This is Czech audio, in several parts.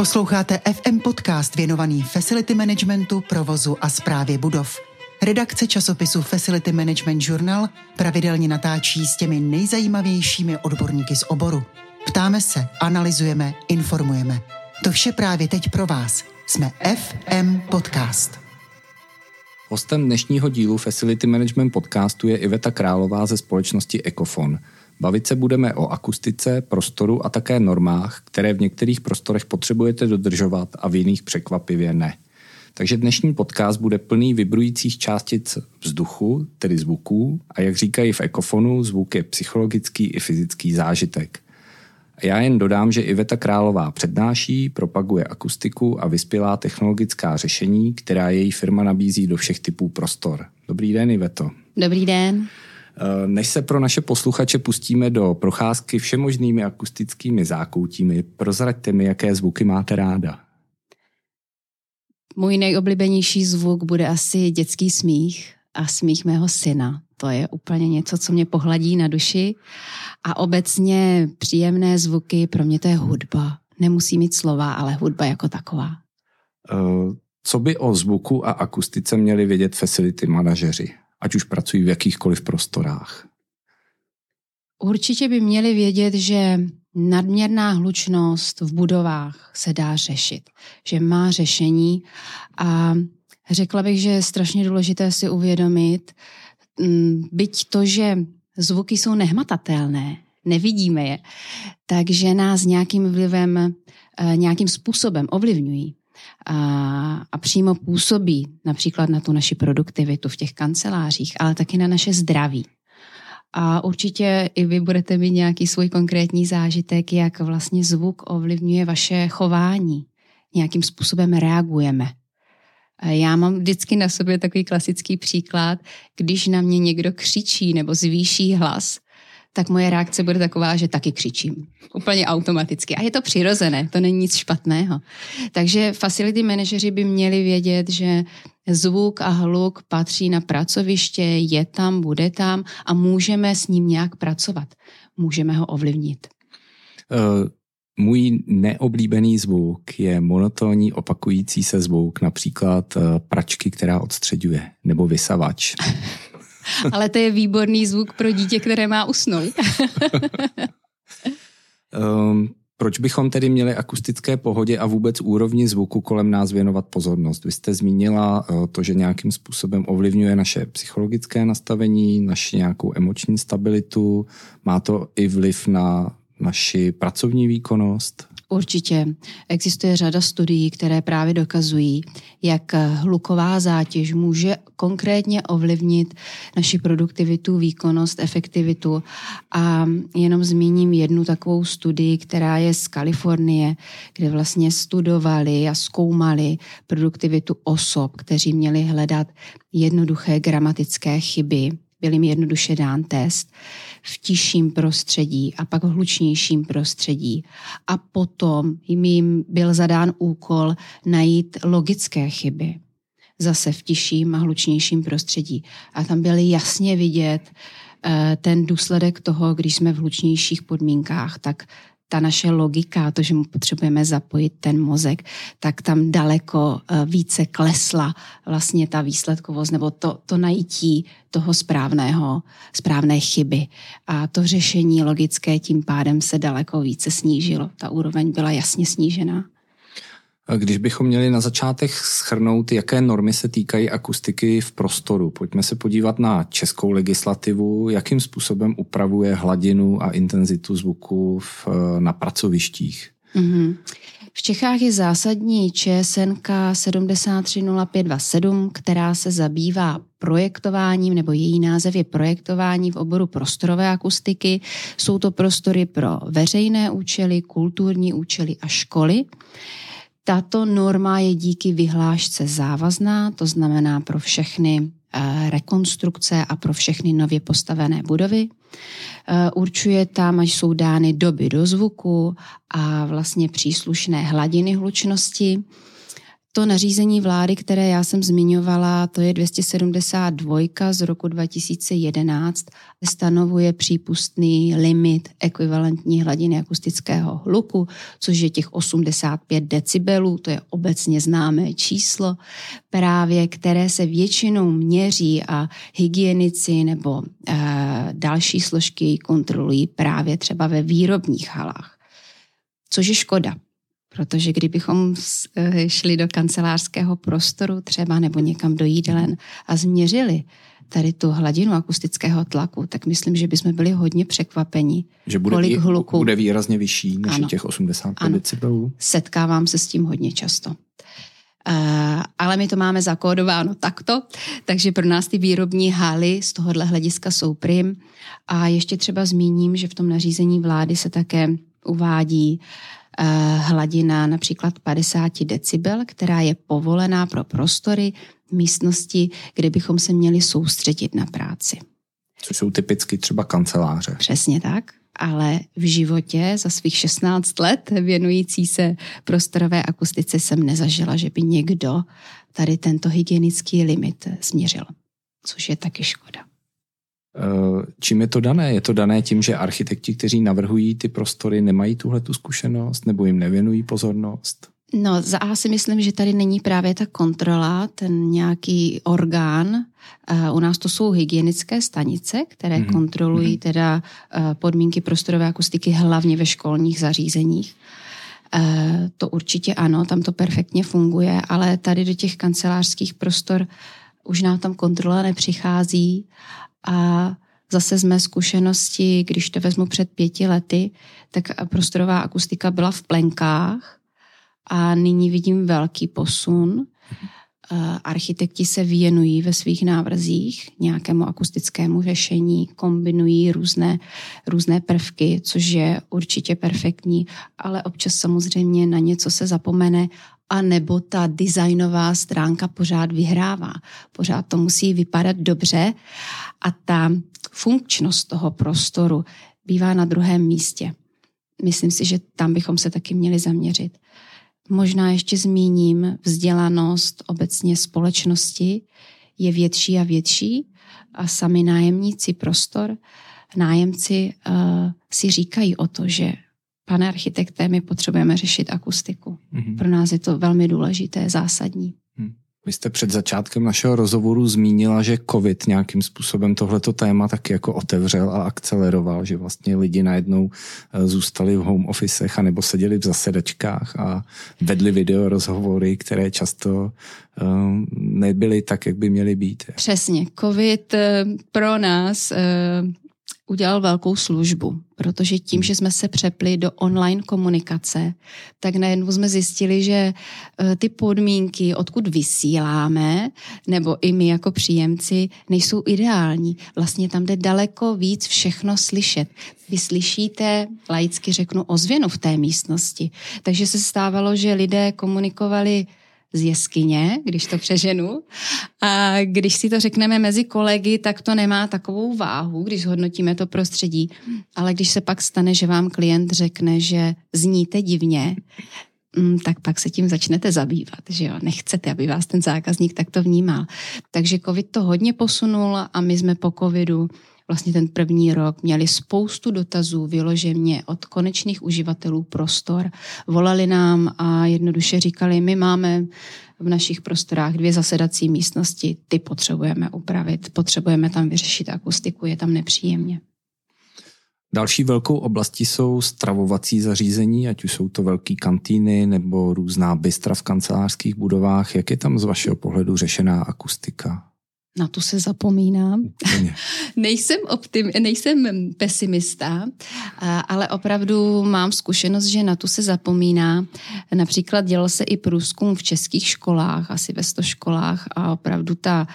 Posloucháte FM podcast věnovaný facility managementu, provozu a správě budov. Redakce časopisu Facility Management Journal pravidelně natáčí s těmi nejzajímavějšími odborníky z oboru. Ptáme se, analyzujeme, informujeme. To vše právě teď pro vás. Jsme FM Podcast. Hostem dnešního dílu Facility Management podcastu je Iveta Králová ze společnosti Ecofon – Bavit se budeme o akustice, prostoru a také normách, které v některých prostorech potřebujete dodržovat a v jiných překvapivě ne. Takže dnešní podcast bude plný vibrujících částic vzduchu, tedy zvuků, a jak říkají v ekofonu, zvuk je psychologický i fyzický zážitek. Já jen dodám, že Iveta Králová přednáší, propaguje akustiku a vyspělá technologická řešení, která její firma nabízí do všech typů prostor. Dobrý den, Iveto. Dobrý den. Eh, než se pro naše posluchače pustíme do procházky všemožnými akustickými zákoutími, prozraďte mi, jaké zvuky máte ráda. Můj nejoblíbenější zvuk bude asi dětský smích a smích mého syna. To je úplně něco, co mě pohladí na duši. A obecně příjemné zvuky, pro mě to je hudba. Nemusí mít slova, ale hudba jako taková. Eh, co by o zvuku a akustice měli vědět facility manažeři? Ať už pracují v jakýchkoliv prostorách? Určitě by měli vědět, že nadměrná hlučnost v budovách se dá řešit, že má řešení a řekla bych, že je strašně důležité si uvědomit, mm, byť to, že zvuky jsou nehmatatelné, nevidíme je, takže nás nějakým vlivem, eh, nějakým způsobem ovlivňují a, a přímo působí například na tu naši produktivitu v těch kancelářích, ale taky na naše zdraví. A určitě i vy budete mít nějaký svůj konkrétní zážitek, jak vlastně zvuk ovlivňuje vaše chování. Nějakým způsobem reagujeme. Já mám vždycky na sobě takový klasický příklad, když na mě někdo křičí nebo zvýší hlas, tak moje reakce bude taková, že taky křičím. Úplně automaticky. A je to přirozené, to není nic špatného. Takže facility manažeři by měli vědět, že zvuk a hluk patří na pracoviště, je tam, bude tam a můžeme s ním nějak pracovat. Můžeme ho ovlivnit. Uh... Můj neoblíbený zvuk je monotónní opakující se zvuk, například eh, pračky, která odstředuje, nebo vysavač. Ale to je výborný zvuk pro dítě, které má usnout. um, proč bychom tedy měli akustické pohodě a vůbec úrovni zvuku kolem nás věnovat pozornost? Vy jste zmínila uh, to, že nějakým způsobem ovlivňuje naše psychologické nastavení, naši nějakou emoční stabilitu. Má to i vliv na naši pracovní výkonnost? Určitě. Existuje řada studií, které právě dokazují, jak hluková zátěž může konkrétně ovlivnit naši produktivitu, výkonnost, efektivitu. A jenom zmíním jednu takovou studii, která je z Kalifornie, kde vlastně studovali a zkoumali produktivitu osob, kteří měli hledat jednoduché gramatické chyby byl jim jednoduše dán test v tišším prostředí a pak v hlučnějším prostředí. A potom jim byl zadán úkol najít logické chyby zase v tišším a hlučnějším prostředí. A tam byly jasně vidět eh, ten důsledek toho, když jsme v hlučnějších podmínkách, tak ta naše logika, to, že mu potřebujeme zapojit ten mozek, tak tam daleko eh, více klesla vlastně ta výsledkovost nebo to, to najítí toho správného, správné chyby. A to řešení logické tím pádem se daleko více snížilo. Ta úroveň byla jasně snížená. Když bychom měli na začátek schrnout, jaké normy se týkají akustiky v prostoru, pojďme se podívat na českou legislativu, jakým způsobem upravuje hladinu a intenzitu zvuku v, na pracovištích. Mm-hmm. V Čechách je zásadní ČSNK 730527, která se zabývá projektováním, nebo její název je projektování v oboru prostorové akustiky. Jsou to prostory pro veřejné účely, kulturní účely a školy. Tato norma je díky vyhlášce závazná, to znamená pro všechny eh, rekonstrukce a pro všechny nově postavené budovy. Eh, určuje tam, až jsou dány doby do zvuku a vlastně příslušné hladiny hlučnosti. To nařízení vlády, které já jsem zmiňovala, to je 272 z roku 2011, stanovuje přípustný limit ekvivalentní hladiny akustického hluku, což je těch 85 decibelů, to je obecně známé číslo, právě které se většinou měří a hygienici nebo e, další složky kontrolují právě třeba ve výrobních halách. Což je škoda, Protože kdybychom eh, šli do kancelářského prostoru třeba nebo někam do jídelen a změřili tady tu hladinu akustického tlaku, tak myslím, že bychom byli hodně překvapeni. Že bude, kolik hluku. bude výrazně vyšší než ano. těch 85 decibelů. Setkávám se s tím hodně často. Uh, ale my to máme zakódováno takto, takže pro nás ty výrobní haly z tohohle hlediska jsou prim. A ještě třeba zmíním, že v tom nařízení vlády se také uvádí hladina například 50 decibel, která je povolená pro prostory místnosti, kde bychom se měli soustředit na práci. Což jsou typicky třeba kanceláře. Přesně tak, ale v životě za svých 16 let věnující se prostorové akustice jsem nezažila, že by někdo tady tento hygienický limit změřil, což je taky škoda. Eh, čím je to dané? Je to dané tím, že architekti, kteří navrhují ty prostory, nemají tuhle tu zkušenost nebo jim nevěnují pozornost? No, za A si myslím, že tady není právě ta kontrola, ten nějaký orgán. Eh, u nás to jsou hygienické stanice, které mm-hmm. kontrolují mm-hmm. teda eh, podmínky prostorové akustiky hlavně ve školních zařízeních. To určitě ano, tam to perfektně funguje, ale tady do těch kancelářských prostor už nám tam kontrola nepřichází a zase z mé zkušenosti, když to vezmu před pěti lety, tak prostorová akustika byla v plenkách a nyní vidím velký posun. Architekti se věnují ve svých návrzích nějakému akustickému řešení, kombinují různé, různé prvky, což je určitě perfektní, ale občas samozřejmě na něco se zapomene a nebo ta designová stránka pořád vyhrává. Pořád to musí vypadat dobře a ta funkčnost toho prostoru bývá na druhém místě. Myslím si, že tam bychom se taky měli zaměřit. Možná ještě zmíním, vzdělanost obecně společnosti je větší a větší a sami nájemníci prostor, nájemci uh, si říkají o to, že pane architekte, my potřebujeme řešit akustiku. Mm-hmm. Pro nás je to velmi důležité, zásadní. Mm. Vy jste před začátkem našeho rozhovoru zmínila, že COVID nějakým způsobem tohleto téma taky jako otevřel a akceleroval, že vlastně lidi najednou eh, zůstali v home officech anebo seděli v zasedačkách a vedli video rozhovory, které často um, nebyly tak, jak by měly být. Přesně. COVID pro nás udělal velkou službu, protože tím, že jsme se přepli do online komunikace, tak najednou jsme zjistili, že e, ty podmínky, odkud vysíláme, nebo i my jako příjemci, nejsou ideální. Vlastně tam jde daleko víc všechno slyšet. Vy slyšíte, laicky řeknu, ozvěnu v té místnosti. Takže se stávalo, že lidé komunikovali z jeskyně, když to přeženu. A když si to řekneme mezi kolegy, tak to nemá takovou váhu, když hodnotíme to prostředí. Ale když se pak stane, že vám klient řekne, že zníte divně, mm, tak pak se tím začnete zabývat, že jo. Nechcete, aby vás ten zákazník takto vnímal. Takže covid to hodně posunul a my jsme po covidu vlastně ten první rok měli spoustu dotazů vyloženě od konečných uživatelů prostor. Volali nám a jednoduše říkali, my máme v našich prostorách dvě zasedací místnosti, ty potřebujeme upravit, potřebujeme tam vyřešit akustiku, je tam nepříjemně. Další velkou oblastí jsou stravovací zařízení, ať už jsou to velké kantýny nebo různá bystra v kancelářských budovách. Jak je tam z vašeho pohledu řešená akustika? Na tu se zapomínám. nejsem, optim, nejsem pesimista, ale opravdu mám zkušenost, že na tu se zapomíná. Například dělal se i průzkum v českých školách, asi ve 100 školách a opravdu ta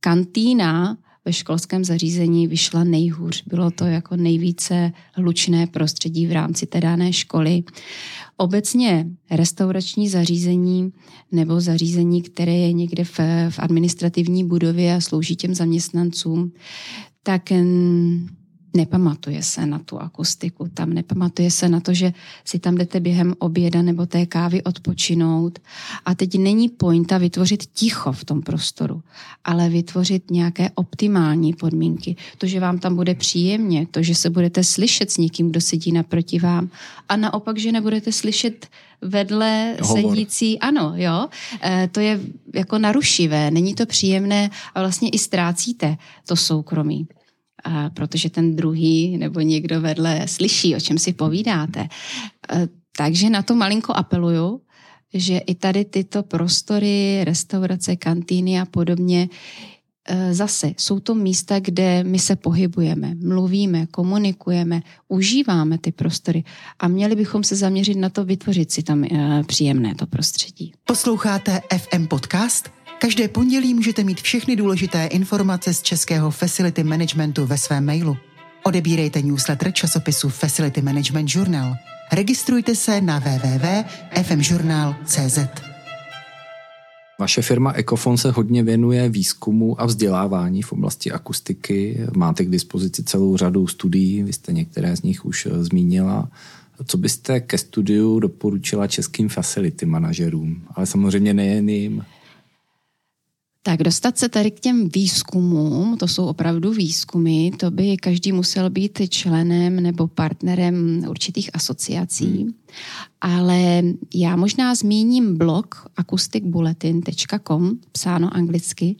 kantýna ve školském zařízení vyšla nejhůř. Bylo to jako nejvíce hlučné prostředí v rámci té dané školy. Obecně restaurační zařízení nebo zařízení, které je někde v, v administrativní budově a slouží těm zaměstnancům, tak nepamatuje se na tu akustiku, tam nepamatuje se na to, že si tam jdete během oběda nebo té kávy odpočinout. A teď není pointa vytvořit ticho v tom prostoru, ale vytvořit nějaké optimální podmínky. To, že vám tam bude příjemně, to, že se budete slyšet s někým, kdo sedí naproti vám a naopak, že nebudete slyšet vedle Hovor. sedící, ano, jo, e, to je jako narušivé, není to příjemné a vlastně i ztrácíte to soukromí protože ten druhý nebo někdo vedle slyší, o čem si povídáte. E, takže na to malinko apeluju, že i tady tyto prostory, restaurace, kantýny a podobně, e, zase jsou to místa, kde my se pohybujeme, mluvíme, komunikujeme, užíváme ty prostory a měli bychom se zaměřit na to, vytvořit si tam e, příjemné to prostředí. Posloucháte FM Podcast? Každé pondělí můžete mít všechny důležité informace z českého facility managementu ve svém mailu. Odebírejte newsletter časopisu Facility Management Journal. Registrujte se na www.fmjournal.cz. Vaše firma Ecofon se hodně věnuje výzkumu a vzdělávání v oblasti akustiky. Máte k dispozici celou řadu studií, vy jste některé z nich už eh, zmínila. Co byste ke studiu doporučila českým facility manažerům, ale samozřejmě nejen jim? Tak dostat se tady k těm výzkumům, to jsou opravdu výzkumy, to by každý musel být členem nebo partnerem určitých asociací. Hmm. Ale já možná zmíním blog acousticbulletin.com, psáno anglicky,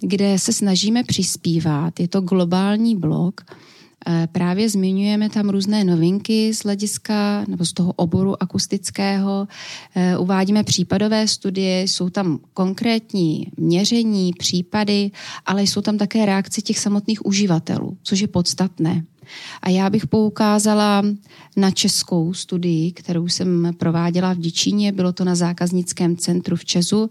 kde se snažíme přispívat. Je to globální blog, právě zmiňujeme tam různé novinky z hlediska nebo z toho oboru akustického. Eh, uvádíme případové studie, jsou tam konkrétní měření, případy, ale jsou tam také reakce těch samotných uživatelů, což je podstatné. A já bych poukázala na českou studii, kterou jsem prováděla v Děčíně, bylo to na zákaznickém centru v Česu,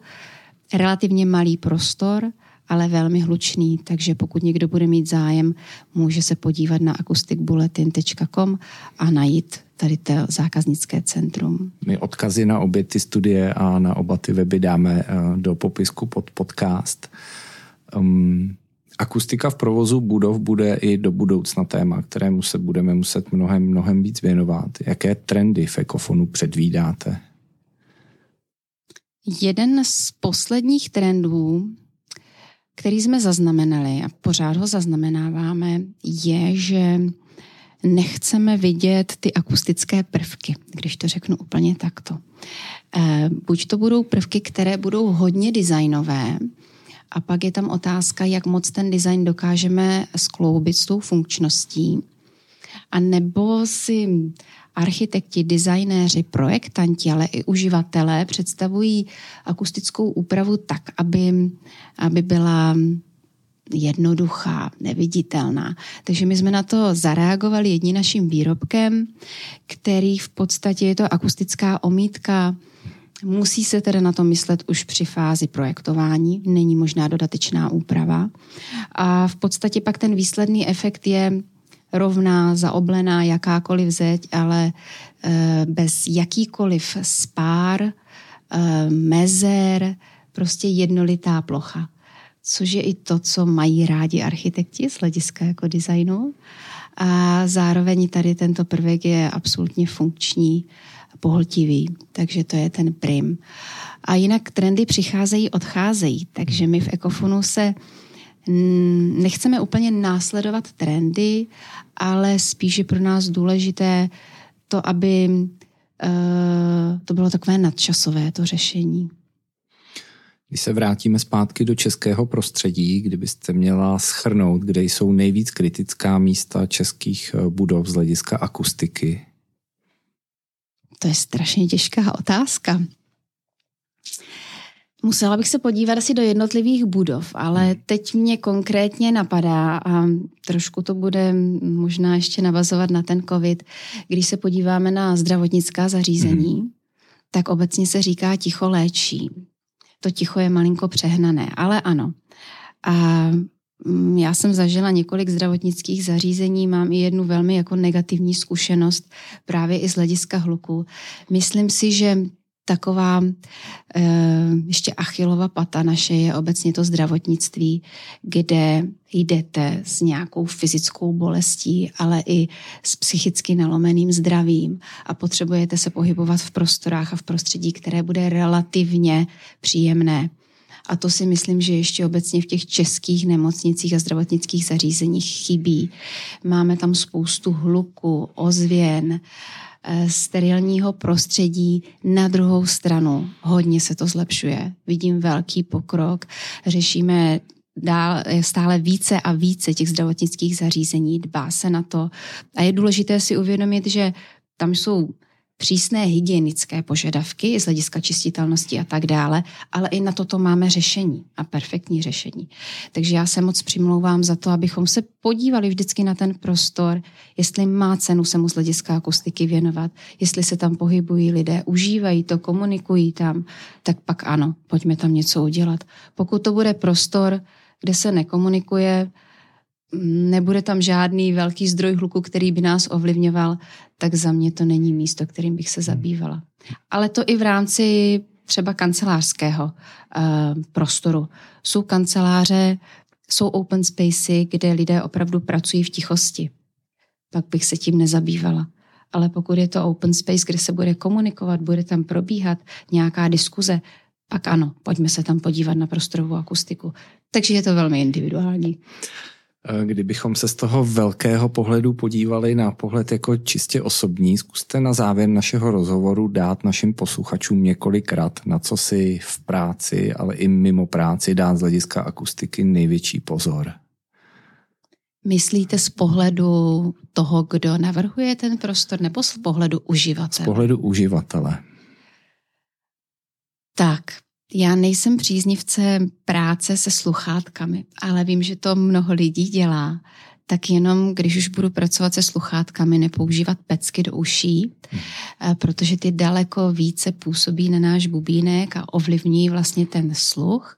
relativně malý prostor, ale velmi hlučný, takže pokud někdo bude mít zájem, může se podívat na acousticbulletin.com a najít tady to zákaznické centrum. My odkazy na obě ty studie a na oba ty weby dáme eh, do popisku pod podcast. Um, akustika v provozu budov bude i do budoucna téma, kterému se budeme muset mnohem, mnohem víc věnovat. Jaké trendy v ekofonu předvídáte? Jeden z posledních trendů který jsme zaznamenali a pořád ho zaznamenáváme, je, že nechceme vidět ty akustické prvky, když to řeknu úplně takto. Eh, buď to budou prvky, které budou hodně designové, a pak je tam otázka, jak moc ten design dokážeme skloubit s tou funkčností. A nebo si architekti, designéři, projektanti, ale i uživatelé představují akustickou úpravu tak, aby, aby byla jednoduchá, neviditelná. Takže my jsme na to zareagovali jedním naším výrobkem, který v podstatě je to akustická omítka, Musí se teda na to myslet už při fázi projektování, není možná dodatečná úprava. A v podstatě pak ten výsledný efekt je rovná, zaoblená, jakákoliv zeď, ale e, bez jakýkoliv spár, e, mezer, prostě jednolitá plocha. Což je i to, co mají rádi architekti z hlediska jako designu. A zároveň tady tento prvek je absolutně funkční, pohltivý, takže to je ten prim. A jinak trendy přicházejí, odcházejí, takže my v Ekofonu se nechceme úplně následovat trendy, ale spíš je pro nás důležité to, aby uh, to bylo takové nadčasové, to řešení. Když se vrátíme zpátky do českého prostředí, kdybyste měla schrnout, kde jsou nejvíc kritická místa českých eh, budov z hlediska akustiky? To je strašně těžká otázka. Musela bych se podívat asi do jednotlivých budov, ale hmm. teď mě konkrétně napadá a trošku to bude možná ještě navazovat na ten covid, když se podíváme na zdravotnická zařízení, hmm. tak obecně se říká ticho léčí. To ticho je malinko přehnané, ale ano. A mm, já jsem zažila několik zdravotnických zařízení, mám i jednu velmi jako negativní zkušenost právě i z hlediska hluku. Myslím si, že taková eh, ještě achilova pata naše je obecně to zdravotnictví, kde jdete s nějakou fyzickou bolestí, ale i s psychicky nalomeným zdravím a potřebujete se pohybovat v prostorách a v prostředí, které bude relativně příjemné. A to si myslím, že ještě obecně v těch českých nemocnicích a zdravotnických zařízeních chybí. Máme tam spoustu hluku, ozvěn, eh, sterilního prostředí. Na druhou stranu hodně se to zlepšuje. Vidím velký pokrok. Řešíme dál, stále více a více těch zdravotnických zařízení, dbá se na to. A je důležité si uvědomit, že tam jsou přísné hygienické požadavky z hlediska čistitelnosti a tak dále, ale i na toto máme řešení a perfektní řešení. Takže já se moc přimlouvám za to, abychom se podívali vždycky na ten prostor, jestli má cenu se mu z hlediska akustiky věnovat, jestli se tam pohybují lidé, užívají to, komunikují tam, tak pak ano, pojďme tam něco udělat. Pokud to bude prostor, kde se nekomunikuje, nebude tam žádný velký zdroj hluku, který by nás ovlivňoval, tak za mě to není místo, kterým bych se hmm. zabývala. Ale to i v rámci třeba kancelářského uh, prostoru. Jsou kanceláře, jsou open spacey, kde lidé opravdu pracují v tichosti. Pak bych se tím nezabývala. Ale pokud je to open space, kde se bude komunikovat, bude tam probíhat nějaká diskuze, pak ano, pojďme se tam podívat na prostorovou akustiku. Takže je to velmi individuální. Eh, kdybychom se z toho velkého pohledu podívali na pohled jako čistě osobní, zkuste na závěr našeho rozhovoru dát našim posluchačům několik rad, na co si v práci, ale i mimo práci dát z hlediska akustiky největší pozor. Myslíte z pohledu toho, kdo navrhuje ten prostor, nebo z pohledu uživatele? Z pohledu uživatele. Tak, já nejsem příznivce práce se sluchátkami, ale vím, že to mnoho lidí dělá. Tak jenom, když už budu pracovat se sluchátkami, nepoužívat pecky do uší, hmm. Eh, protože ty daleko více působí na náš bubínek a ovlivní vlastně ten sluch.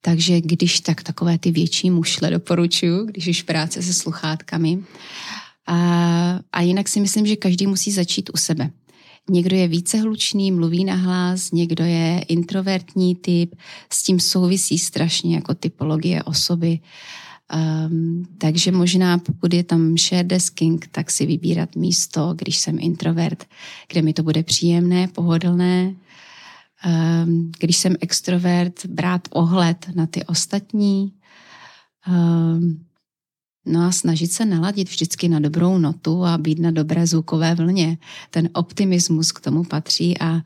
Takže když tak takové ty větší mušle doporučuji, když už práce se sluchátkami. A, a jinak si myslím, že každý musí začít u sebe. Někdo je více hlučný, mluví na hlas, někdo je introvertní typ, s tím souvisí strašně jako typologie osoby. Um, takže možná pokud je tam share desking, tak si vybírat místo, když jsem introvert, kde mi to bude příjemné, pohodlné. Um, když jsem extrovert, brát ohled na ty ostatní. Um, No a snažit se naladit vždycky na dobrou notu a být na dobré zvukové vlně. Ten optimismus k tomu patří a,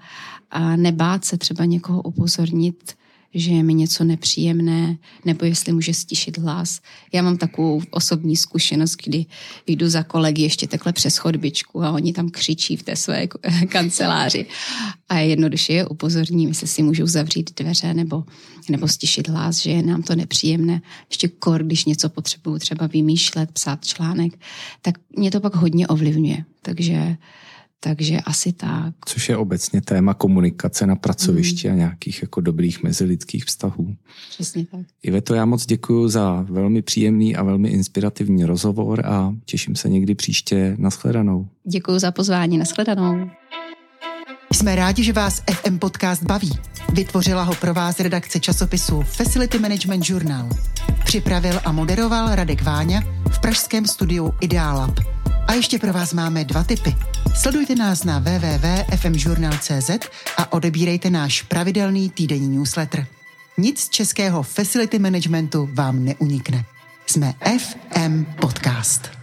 a nebát se třeba někoho upozornit, že je mi něco nepříjemné, nebo jestli může stišit hlas. Já mám takovou osobní zkušenost, kdy jdu za kolegy ještě takhle přes chodbičku a oni tam křičí v té své kanceláři. A jednoduše je upozorním, jestli si můžou zavřít dveře nebo, nebo stišit hlas, že je nám to nepříjemné. Ještě kor, když něco potřebuju třeba vymýšlet, psát článek, tak mě to pak hodně ovlivňuje. Takže takže asi tak. Což je obecně téma komunikace na pracovišti mm. a nějakých jako dobrých mezilidských vztahů. Přesně tak. Iveto, já moc děkuji za velmi příjemný a velmi inspirativní rozhovor a těším se někdy příště. Naschledanou. Děkuji za pozvání. Naschledanou. Jsme rádi, že vás FM Podcast baví. Vytvořila ho pro vás redakce časopisu Facility Management Journal. Připravil a moderoval Radek Váňa v pražském studiu Idealab. A ještě pro vás máme dva tipy. Sledujte nás na www.fmjournal.cz a odebírejte náš pravidelný týdenní newsletter. Nic z českého facility managementu vám neunikne. Jsme FM Podcast.